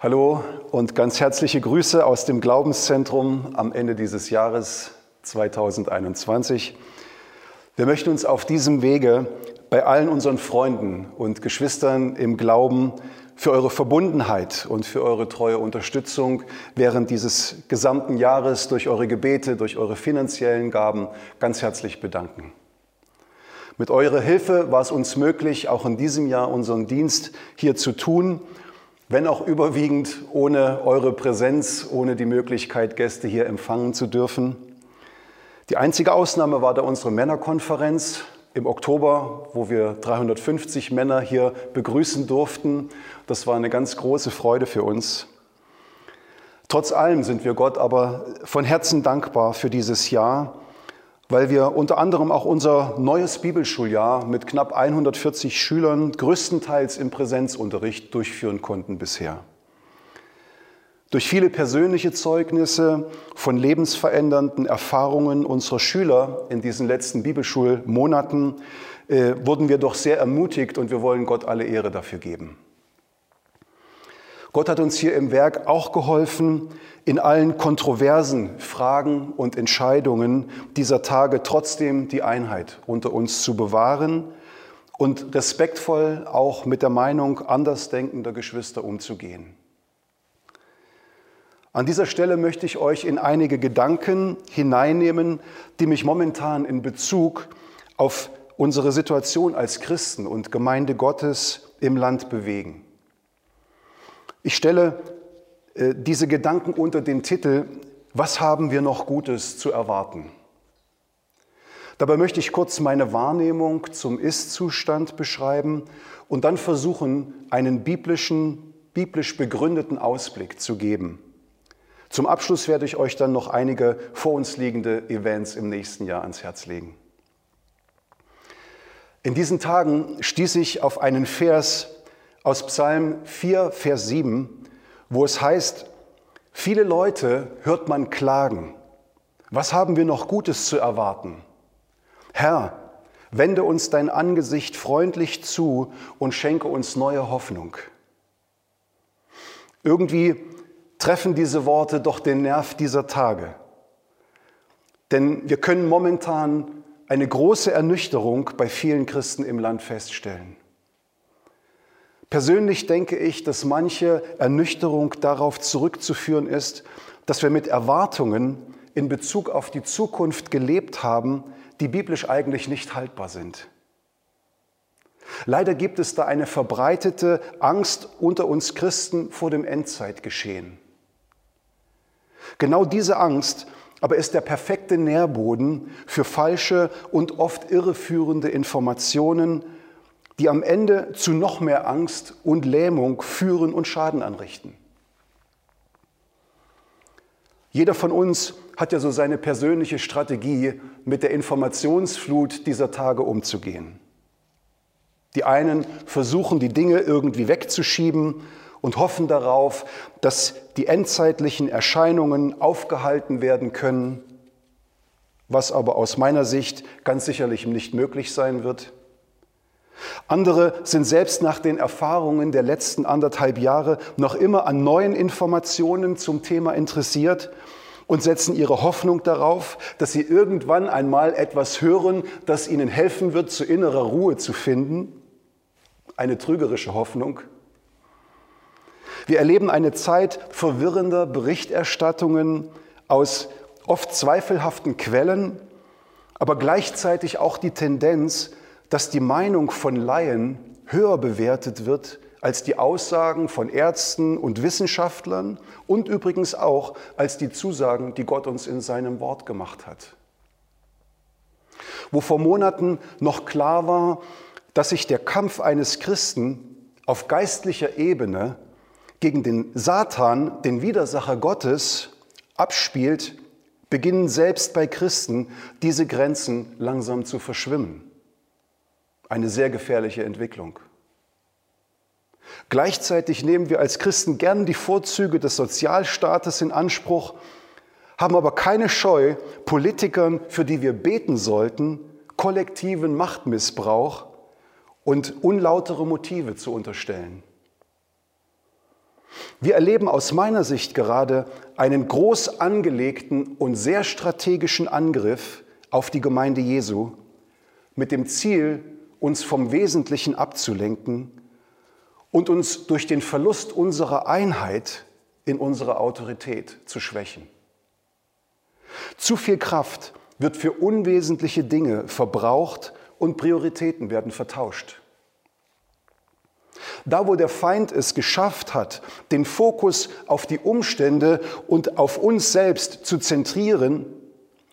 Hallo und ganz herzliche Grüße aus dem Glaubenszentrum am Ende dieses Jahres 2021. Wir möchten uns auf diesem Wege bei allen unseren Freunden und Geschwistern im Glauben für eure Verbundenheit und für eure treue Unterstützung während dieses gesamten Jahres durch eure Gebete, durch eure finanziellen Gaben ganz herzlich bedanken. Mit eurer Hilfe war es uns möglich, auch in diesem Jahr unseren Dienst hier zu tun, wenn auch überwiegend ohne eure Präsenz, ohne die Möglichkeit, Gäste hier empfangen zu dürfen. Die einzige Ausnahme war da unsere Männerkonferenz im Oktober, wo wir 350 Männer hier begrüßen durften. Das war eine ganz große Freude für uns. Trotz allem sind wir Gott aber von Herzen dankbar für dieses Jahr weil wir unter anderem auch unser neues Bibelschuljahr mit knapp 140 Schülern größtenteils im Präsenzunterricht durchführen konnten bisher. Durch viele persönliche Zeugnisse von lebensverändernden Erfahrungen unserer Schüler in diesen letzten Bibelschulmonaten äh, wurden wir doch sehr ermutigt und wir wollen Gott alle Ehre dafür geben. Gott hat uns hier im Werk auch geholfen, in allen kontroversen Fragen und Entscheidungen dieser Tage trotzdem die Einheit unter uns zu bewahren und respektvoll auch mit der Meinung andersdenkender Geschwister umzugehen. An dieser Stelle möchte ich euch in einige Gedanken hineinnehmen, die mich momentan in Bezug auf unsere Situation als Christen und Gemeinde Gottes im Land bewegen. Ich stelle äh, diese Gedanken unter den Titel, was haben wir noch Gutes zu erwarten? Dabei möchte ich kurz meine Wahrnehmung zum Ist-Zustand beschreiben und dann versuchen, einen biblischen, biblisch begründeten Ausblick zu geben. Zum Abschluss werde ich euch dann noch einige vor uns liegende Events im nächsten Jahr ans Herz legen. In diesen Tagen stieß ich auf einen Vers aus Psalm 4, Vers 7, wo es heißt, viele Leute hört man klagen. Was haben wir noch Gutes zu erwarten? Herr, wende uns dein Angesicht freundlich zu und schenke uns neue Hoffnung. Irgendwie treffen diese Worte doch den Nerv dieser Tage. Denn wir können momentan eine große Ernüchterung bei vielen Christen im Land feststellen. Persönlich denke ich, dass manche Ernüchterung darauf zurückzuführen ist, dass wir mit Erwartungen in Bezug auf die Zukunft gelebt haben, die biblisch eigentlich nicht haltbar sind. Leider gibt es da eine verbreitete Angst unter uns Christen vor dem Endzeitgeschehen. Genau diese Angst aber ist der perfekte Nährboden für falsche und oft irreführende Informationen die am Ende zu noch mehr Angst und Lähmung führen und Schaden anrichten. Jeder von uns hat ja so seine persönliche Strategie, mit der Informationsflut dieser Tage umzugehen. Die einen versuchen, die Dinge irgendwie wegzuschieben und hoffen darauf, dass die endzeitlichen Erscheinungen aufgehalten werden können, was aber aus meiner Sicht ganz sicherlich nicht möglich sein wird. Andere sind selbst nach den Erfahrungen der letzten anderthalb Jahre noch immer an neuen Informationen zum Thema interessiert und setzen ihre Hoffnung darauf, dass sie irgendwann einmal etwas hören, das ihnen helfen wird, zu innerer Ruhe zu finden. Eine trügerische Hoffnung. Wir erleben eine Zeit verwirrender Berichterstattungen aus oft zweifelhaften Quellen, aber gleichzeitig auch die Tendenz, dass die Meinung von Laien höher bewertet wird als die Aussagen von Ärzten und Wissenschaftlern und übrigens auch als die Zusagen, die Gott uns in seinem Wort gemacht hat. Wo vor Monaten noch klar war, dass sich der Kampf eines Christen auf geistlicher Ebene gegen den Satan, den Widersacher Gottes, abspielt, beginnen selbst bei Christen diese Grenzen langsam zu verschwimmen. Eine sehr gefährliche Entwicklung. Gleichzeitig nehmen wir als Christen gern die Vorzüge des Sozialstaates in Anspruch, haben aber keine Scheu, Politikern, für die wir beten sollten, kollektiven Machtmissbrauch und unlautere Motive zu unterstellen. Wir erleben aus meiner Sicht gerade einen groß angelegten und sehr strategischen Angriff auf die Gemeinde Jesu mit dem Ziel, uns vom Wesentlichen abzulenken und uns durch den Verlust unserer Einheit in unserer Autorität zu schwächen. Zu viel Kraft wird für unwesentliche Dinge verbraucht und Prioritäten werden vertauscht. Da, wo der Feind es geschafft hat, den Fokus auf die Umstände und auf uns selbst zu zentrieren,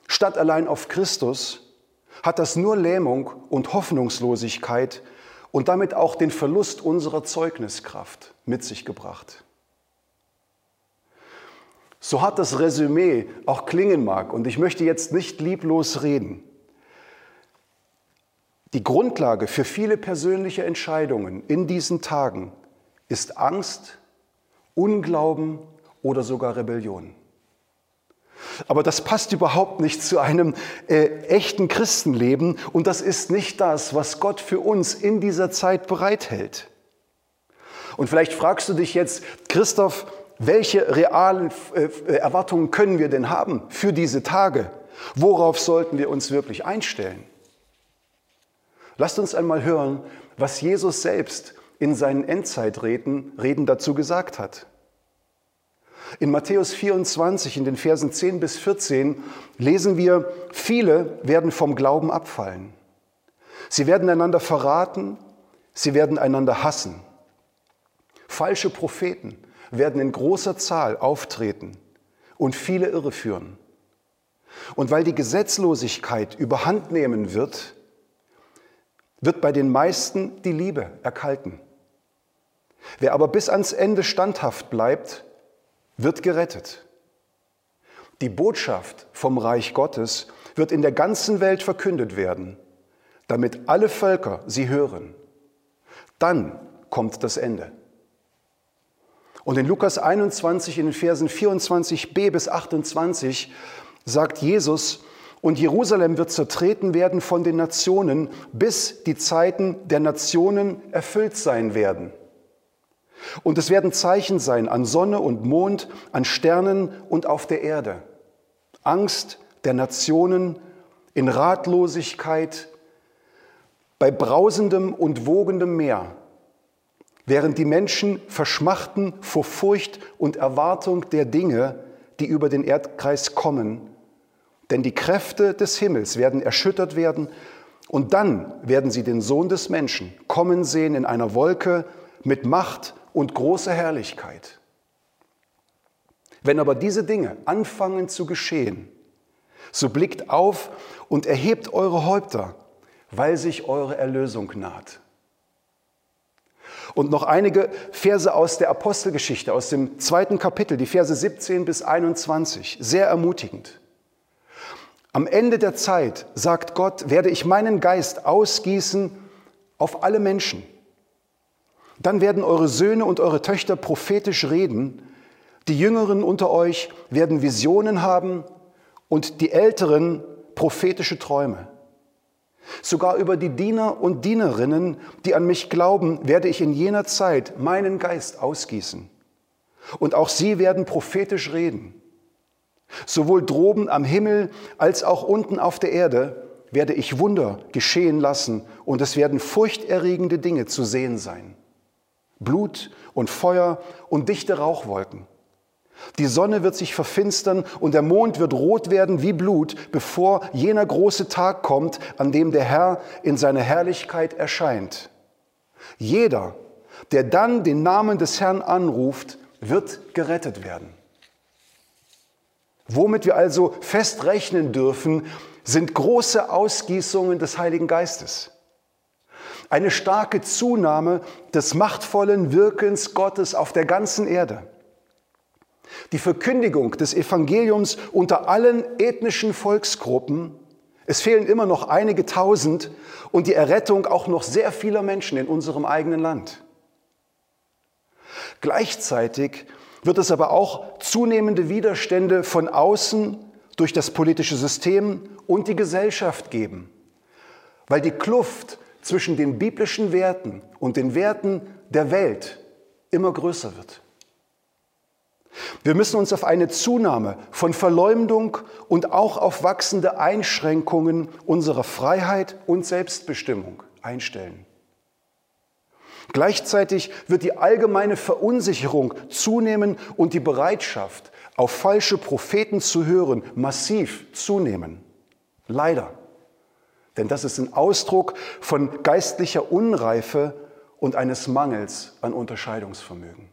statt allein auf Christus, hat das nur Lähmung und Hoffnungslosigkeit und damit auch den Verlust unserer Zeugniskraft mit sich gebracht. So hat das Resümee auch klingen mag, und ich möchte jetzt nicht lieblos reden. Die Grundlage für viele persönliche Entscheidungen in diesen Tagen ist Angst, Unglauben oder sogar Rebellion. Aber das passt überhaupt nicht zu einem äh, echten Christenleben und das ist nicht das, was Gott für uns in dieser Zeit bereithält. Und vielleicht fragst du dich jetzt, Christoph, welche realen äh, Erwartungen können wir denn haben für diese Tage? Worauf sollten wir uns wirklich einstellen? Lasst uns einmal hören, was Jesus selbst in seinen Endzeitreden Reden dazu gesagt hat. In Matthäus 24, in den Versen 10 bis 14, lesen wir, viele werden vom Glauben abfallen. Sie werden einander verraten, sie werden einander hassen. Falsche Propheten werden in großer Zahl auftreten und viele irreführen. Und weil die Gesetzlosigkeit überhand nehmen wird, wird bei den meisten die Liebe erkalten. Wer aber bis ans Ende standhaft bleibt, wird gerettet. Die Botschaft vom Reich Gottes wird in der ganzen Welt verkündet werden, damit alle Völker sie hören. Dann kommt das Ende. Und in Lukas 21 in den Versen 24b bis 28 sagt Jesus, und Jerusalem wird zertreten werden von den Nationen, bis die Zeiten der Nationen erfüllt sein werden. Und es werden Zeichen sein an Sonne und Mond, an Sternen und auf der Erde. Angst der Nationen in Ratlosigkeit, bei brausendem und wogendem Meer, während die Menschen verschmachten vor Furcht und Erwartung der Dinge, die über den Erdkreis kommen denn die Kräfte des Himmels werden erschüttert werden und dann werden sie den Sohn des Menschen kommen sehen in einer Wolke mit Macht und großer Herrlichkeit. Wenn aber diese Dinge anfangen zu geschehen, so blickt auf und erhebt eure Häupter, weil sich eure Erlösung naht. Und noch einige Verse aus der Apostelgeschichte, aus dem zweiten Kapitel, die Verse 17 bis 21, sehr ermutigend. Am Ende der Zeit, sagt Gott, werde ich meinen Geist ausgießen auf alle Menschen. Dann werden eure Söhne und eure Töchter prophetisch reden, die Jüngeren unter euch werden Visionen haben und die Älteren prophetische Träume. Sogar über die Diener und Dienerinnen, die an mich glauben, werde ich in jener Zeit meinen Geist ausgießen. Und auch sie werden prophetisch reden. Sowohl droben am Himmel als auch unten auf der Erde werde ich Wunder geschehen lassen und es werden furchterregende Dinge zu sehen sein. Blut und Feuer und dichte Rauchwolken. Die Sonne wird sich verfinstern und der Mond wird rot werden wie Blut, bevor jener große Tag kommt, an dem der Herr in seiner Herrlichkeit erscheint. Jeder, der dann den Namen des Herrn anruft, wird gerettet werden. Womit wir also fest rechnen dürfen, sind große Ausgießungen des Heiligen Geistes. Eine starke Zunahme des machtvollen Wirkens Gottes auf der ganzen Erde. Die Verkündigung des Evangeliums unter allen ethnischen Volksgruppen. Es fehlen immer noch einige tausend und die Errettung auch noch sehr vieler Menschen in unserem eigenen Land. Gleichzeitig wird es aber auch zunehmende Widerstände von außen durch das politische System und die Gesellschaft geben, weil die Kluft zwischen den biblischen Werten und den Werten der Welt immer größer wird. Wir müssen uns auf eine Zunahme von Verleumdung und auch auf wachsende Einschränkungen unserer Freiheit und Selbstbestimmung einstellen. Gleichzeitig wird die allgemeine Verunsicherung zunehmen und die Bereitschaft, auf falsche Propheten zu hören, massiv zunehmen. Leider. Denn das ist ein Ausdruck von geistlicher Unreife und eines Mangels an Unterscheidungsvermögen.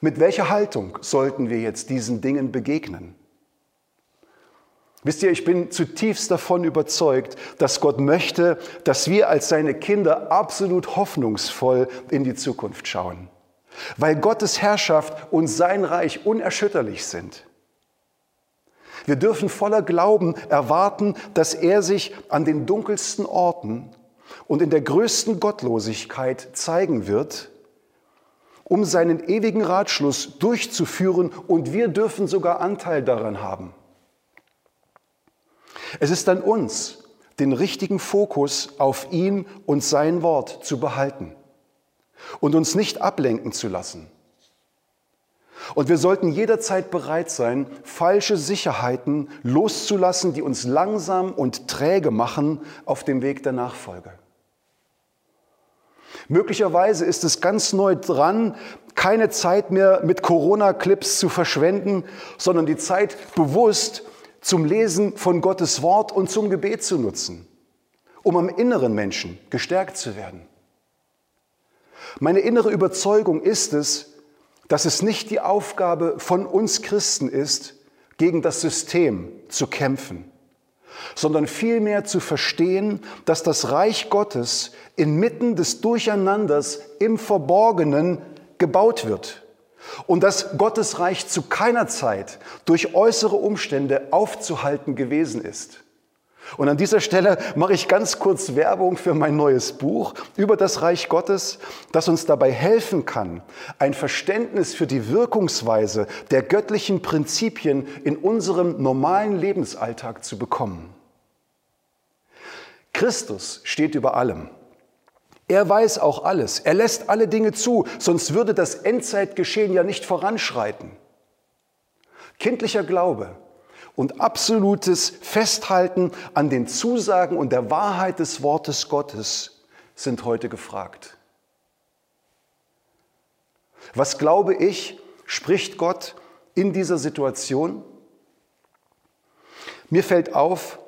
Mit welcher Haltung sollten wir jetzt diesen Dingen begegnen? Wisst ihr, ich bin zutiefst davon überzeugt, dass Gott möchte, dass wir als seine Kinder absolut hoffnungsvoll in die Zukunft schauen, weil Gottes Herrschaft und sein Reich unerschütterlich sind. Wir dürfen voller Glauben erwarten, dass er sich an den dunkelsten Orten und in der größten Gottlosigkeit zeigen wird, um seinen ewigen Ratschluss durchzuführen und wir dürfen sogar Anteil daran haben. Es ist an uns, den richtigen Fokus auf ihn und sein Wort zu behalten und uns nicht ablenken zu lassen. Und wir sollten jederzeit bereit sein, falsche Sicherheiten loszulassen, die uns langsam und träge machen auf dem Weg der Nachfolge. Möglicherweise ist es ganz neu dran, keine Zeit mehr mit Corona-Clips zu verschwenden, sondern die Zeit bewusst zum Lesen von Gottes Wort und zum Gebet zu nutzen, um am inneren Menschen gestärkt zu werden. Meine innere Überzeugung ist es, dass es nicht die Aufgabe von uns Christen ist, gegen das System zu kämpfen, sondern vielmehr zu verstehen, dass das Reich Gottes inmitten des Durcheinanders im Verborgenen gebaut wird und dass Gottes Reich zu keiner Zeit durch äußere Umstände aufzuhalten gewesen ist. Und an dieser Stelle mache ich ganz kurz Werbung für mein neues Buch über das Reich Gottes, das uns dabei helfen kann, ein Verständnis für die Wirkungsweise der göttlichen Prinzipien in unserem normalen Lebensalltag zu bekommen. Christus steht über allem. Er weiß auch alles. Er lässt alle Dinge zu, sonst würde das Endzeitgeschehen ja nicht voranschreiten. Kindlicher Glaube und absolutes Festhalten an den Zusagen und der Wahrheit des Wortes Gottes sind heute gefragt. Was glaube ich, spricht Gott in dieser Situation? Mir fällt auf,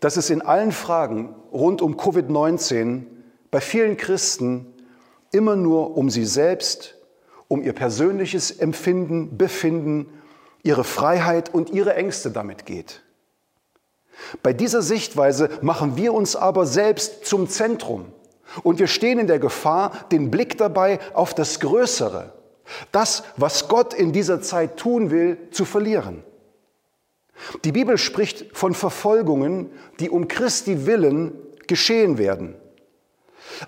dass es in allen Fragen rund um Covid-19 bei vielen Christen immer nur um sie selbst, um ihr persönliches Empfinden, Befinden, ihre Freiheit und ihre Ängste damit geht. Bei dieser Sichtweise machen wir uns aber selbst zum Zentrum und wir stehen in der Gefahr, den Blick dabei auf das Größere, das, was Gott in dieser Zeit tun will, zu verlieren. Die Bibel spricht von Verfolgungen, die um Christi willen geschehen werden.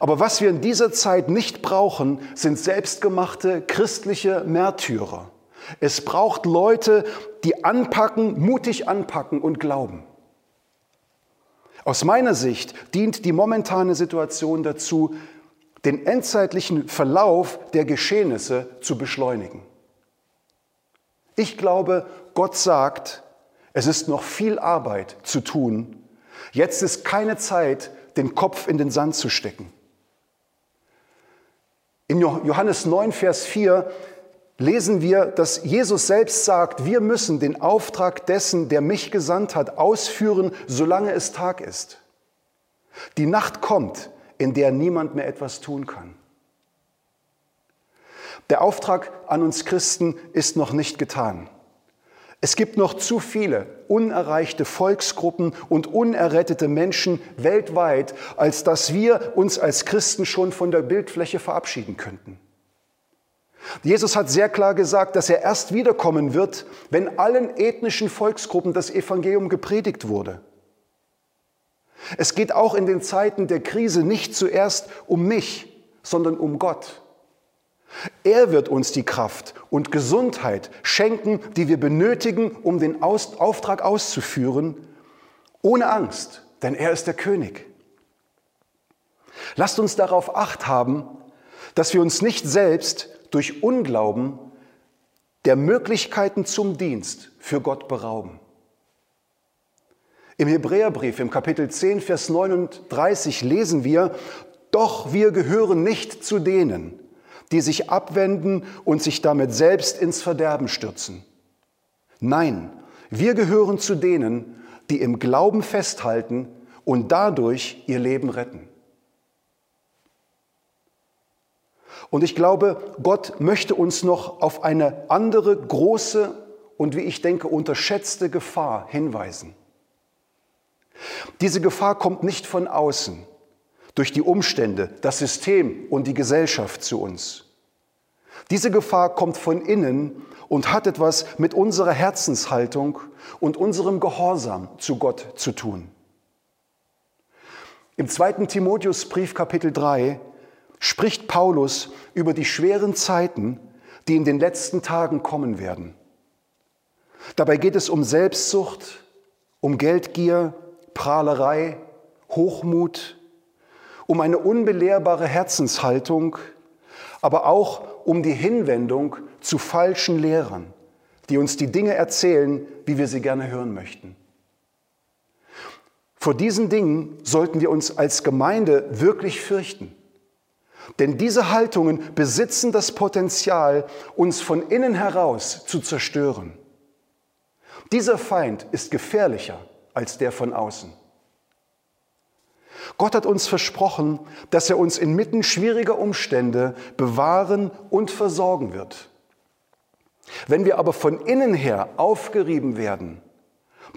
Aber was wir in dieser Zeit nicht brauchen, sind selbstgemachte christliche Märtyrer. Es braucht Leute, die anpacken, mutig anpacken und glauben. Aus meiner Sicht dient die momentane Situation dazu, den endzeitlichen Verlauf der Geschehnisse zu beschleunigen. Ich glaube, Gott sagt, es ist noch viel Arbeit zu tun. Jetzt ist keine Zeit, den Kopf in den Sand zu stecken. In Johannes 9, Vers 4 lesen wir, dass Jesus selbst sagt, wir müssen den Auftrag dessen, der mich gesandt hat, ausführen, solange es Tag ist. Die Nacht kommt, in der niemand mehr etwas tun kann. Der Auftrag an uns Christen ist noch nicht getan. Es gibt noch zu viele unerreichte Volksgruppen und unerrettete Menschen weltweit, als dass wir uns als Christen schon von der Bildfläche verabschieden könnten. Jesus hat sehr klar gesagt, dass er erst wiederkommen wird, wenn allen ethnischen Volksgruppen das Evangelium gepredigt wurde. Es geht auch in den Zeiten der Krise nicht zuerst um mich, sondern um Gott. Er wird uns die Kraft und Gesundheit schenken, die wir benötigen, um den Aus Auftrag auszuführen, ohne Angst, denn er ist der König. Lasst uns darauf acht haben, dass wir uns nicht selbst durch Unglauben der Möglichkeiten zum Dienst für Gott berauben. Im Hebräerbrief im Kapitel 10, Vers 39 lesen wir, doch wir gehören nicht zu denen, die sich abwenden und sich damit selbst ins Verderben stürzen. Nein, wir gehören zu denen, die im Glauben festhalten und dadurch ihr Leben retten. Und ich glaube, Gott möchte uns noch auf eine andere große und wie ich denke unterschätzte Gefahr hinweisen. Diese Gefahr kommt nicht von außen, durch die Umstände, das System und die Gesellschaft zu uns. Diese Gefahr kommt von innen und hat etwas mit unserer Herzenshaltung und unserem Gehorsam zu Gott zu tun. Im zweiten Timotheusbrief Kapitel 3 spricht Paulus über die schweren Zeiten, die in den letzten Tagen kommen werden. Dabei geht es um Selbstsucht, um Geldgier, Prahlerei, Hochmut, um eine unbelehrbare Herzenshaltung, aber auch um die Hinwendung zu falschen Lehrern, die uns die Dinge erzählen, wie wir sie gerne hören möchten. Vor diesen Dingen sollten wir uns als Gemeinde wirklich fürchten. Denn diese Haltungen besitzen das Potenzial, uns von innen heraus zu zerstören. Dieser Feind ist gefährlicher als der von außen. Gott hat uns versprochen, dass er uns inmitten schwieriger Umstände bewahren und versorgen wird. Wenn wir aber von innen her aufgerieben werden,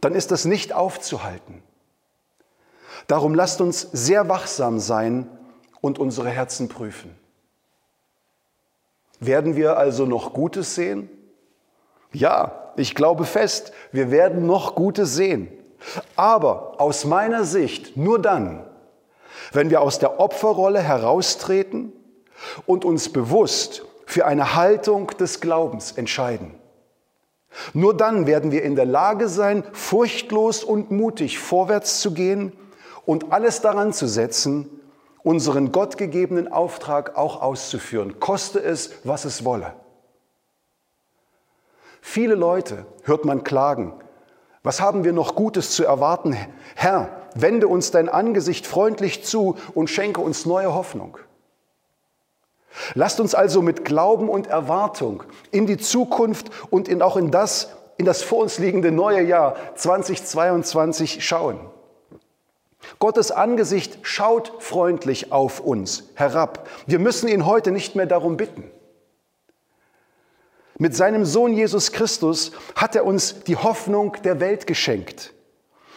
dann ist das nicht aufzuhalten. Darum lasst uns sehr wachsam sein und unsere Herzen prüfen. Werden wir also noch Gutes sehen? Ja, ich glaube fest, wir werden noch Gutes sehen. Aber aus meiner Sicht nur dann, wenn wir aus der Opferrolle heraustreten und uns bewusst für eine Haltung des Glaubens entscheiden. Nur dann werden wir in der Lage sein, furchtlos und mutig vorwärts zu gehen und alles daran zu setzen, unseren gottgegebenen Auftrag auch auszuführen, koste es, was es wolle. Viele Leute hört man klagen, was haben wir noch Gutes zu erwarten? Herr, wende uns dein Angesicht freundlich zu und schenke uns neue Hoffnung. Lasst uns also mit Glauben und Erwartung in die Zukunft und in auch in das, in das vor uns liegende neue Jahr 2022 schauen. Gottes Angesicht schaut freundlich auf uns herab. Wir müssen ihn heute nicht mehr darum bitten. Mit seinem Sohn Jesus Christus hat er uns die Hoffnung der Welt geschenkt.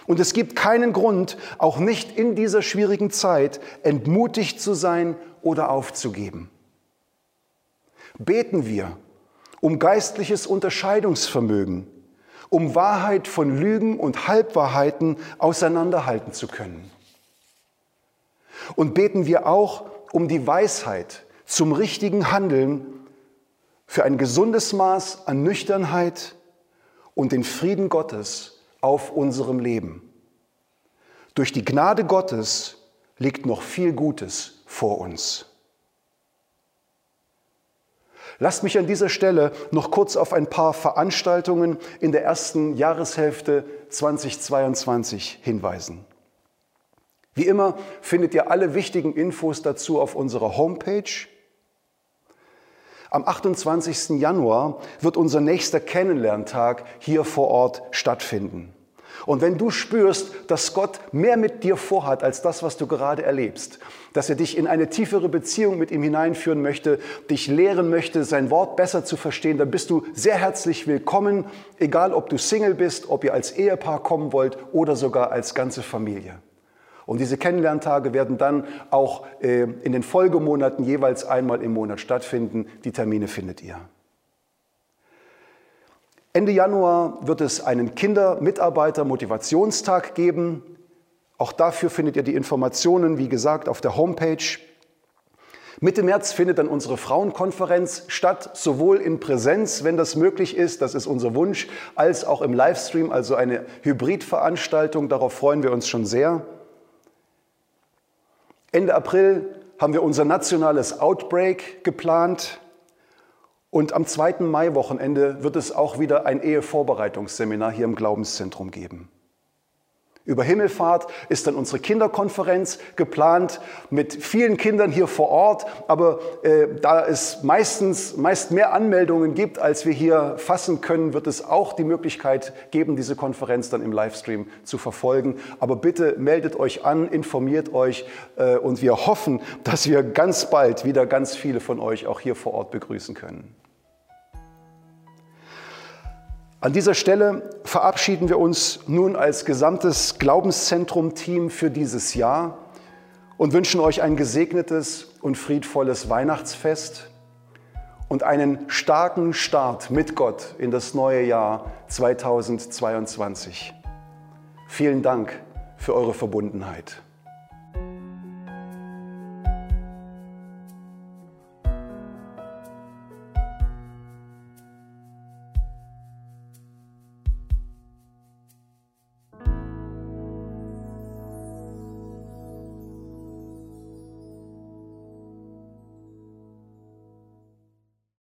Und es gibt keinen Grund, auch nicht in dieser schwierigen Zeit, entmutigt zu sein oder aufzugeben. Beten wir um geistliches Unterscheidungsvermögen, um Wahrheit von Lügen und Halbwahrheiten auseinanderhalten zu können. Und beten wir auch um die Weisheit zum richtigen Handeln für ein gesundes Maß an Nüchternheit und den Frieden Gottes auf unserem Leben. Durch die Gnade Gottes liegt noch viel Gutes vor uns. Lasst mich an dieser Stelle noch kurz auf ein paar Veranstaltungen in der ersten Jahreshälfte 2022 hinweisen. Wie immer findet ihr alle wichtigen Infos dazu auf unserer Homepage am 28. Januar wird unser nächster Kennenlerntag hier vor Ort stattfinden. Und wenn du spürst, dass Gott mehr mit dir vorhat als das, was du gerade erlebst, dass er dich in eine tiefere Beziehung mit ihm hineinführen möchte, dich lehren möchte, sein Wort besser zu verstehen, dann bist du sehr herzlich willkommen, egal ob du Single bist, ob ihr als Ehepaar kommen wollt oder sogar als ganze Familie. Und diese Kennenlerntage werden dann auch äh, in den Folgemonaten jeweils einmal im Monat stattfinden. Die Termine findet ihr. Ende Januar wird es einen Kindermitarbeiter-Motivationstag geben. Auch dafür findet ihr die Informationen, wie gesagt, auf der Homepage. Mitte März findet dann unsere Frauenkonferenz statt, sowohl in Präsenz, wenn das möglich ist, das ist unser Wunsch, als auch im Livestream, also eine Hybridveranstaltung. Darauf freuen wir uns schon sehr. Ende April haben wir unser nationales Outbreak geplant Und am zweiten Mai-Wochenende wird es auch wieder ein Ehevorbereitungsseminar hier im Glaubenszentrum geben. Über Himmelfahrt ist dann unsere Kinderkonferenz geplant mit vielen Kindern hier vor Ort. Aber äh, da es meistens meist mehr Anmeldungen gibt, als wir hier fassen können, wird es auch die Möglichkeit geben, diese Konferenz dann im Livestream zu verfolgen. Aber bitte meldet euch an, informiert euch äh, und wir hoffen, dass wir ganz bald wieder ganz viele von euch auch hier vor Ort begrüßen können. An dieser Stelle verabschieden wir uns nun als gesamtes Glaubenszentrum-Team für dieses Jahr und wünschen euch ein gesegnetes und friedvolles Weihnachtsfest und einen starken Start mit Gott in das neue Jahr 2022. Vielen Dank für eure Verbundenheit.